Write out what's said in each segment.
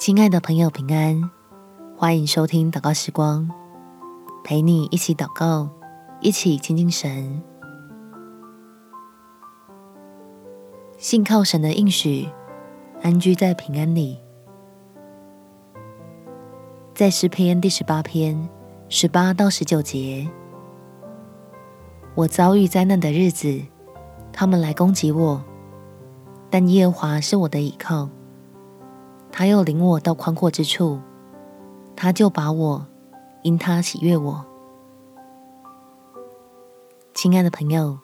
亲爱的朋友，平安！欢迎收听祷告时光，陪你一起祷告，一起亲近神。信靠神的应许，安居在平安里。在诗篇第十八篇十八到十九节，我遭遇灾难的日子，他们来攻击我，但耶和华是我的倚靠。他又领我到宽阔之处，他就把我，因他喜悦我。亲爱的朋友，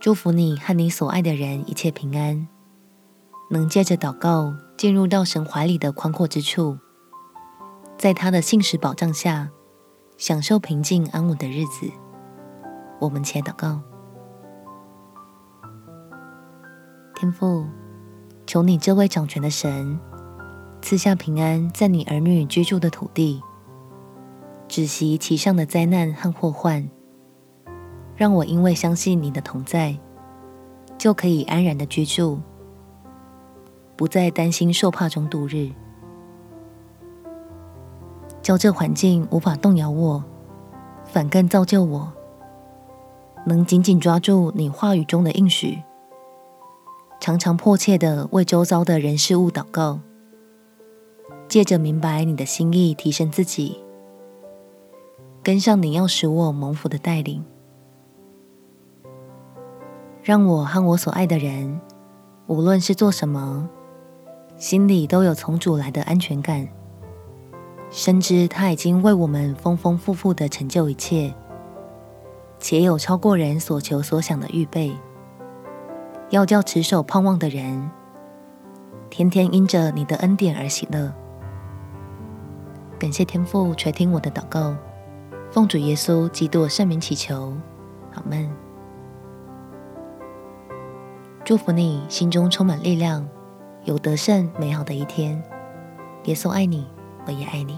祝福你和你所爱的人一切平安，能借着祷告进入到神怀里的宽阔之处，在他的信实保障下，享受平静安稳的日子。我们且祷告，天父，求你这位掌权的神。赐下平安，在你儿女居住的土地，止息其上的灾难和祸患，让我因为相信你的同在，就可以安然的居住，不再担心受怕中度日。叫这环境无法动摇我，反更造就我，能紧紧抓住你话语中的应许，常常迫切的为周遭的人事物祷告。借着明白你的心意，提升自己，跟上你要使我蒙福的带领，让我和我所爱的人，无论是做什么，心里都有从主来的安全感，深知他已经为我们丰丰富富的成就一切，且有超过人所求所想的预备，要叫持守盼望的人，天天因着你的恩典而喜乐。感谢天父垂听我的祷告，奉主耶稣基督圣名祈求，阿们。祝福你心中充满力量，有得胜美好的一天。耶稣爱你，我也爱你。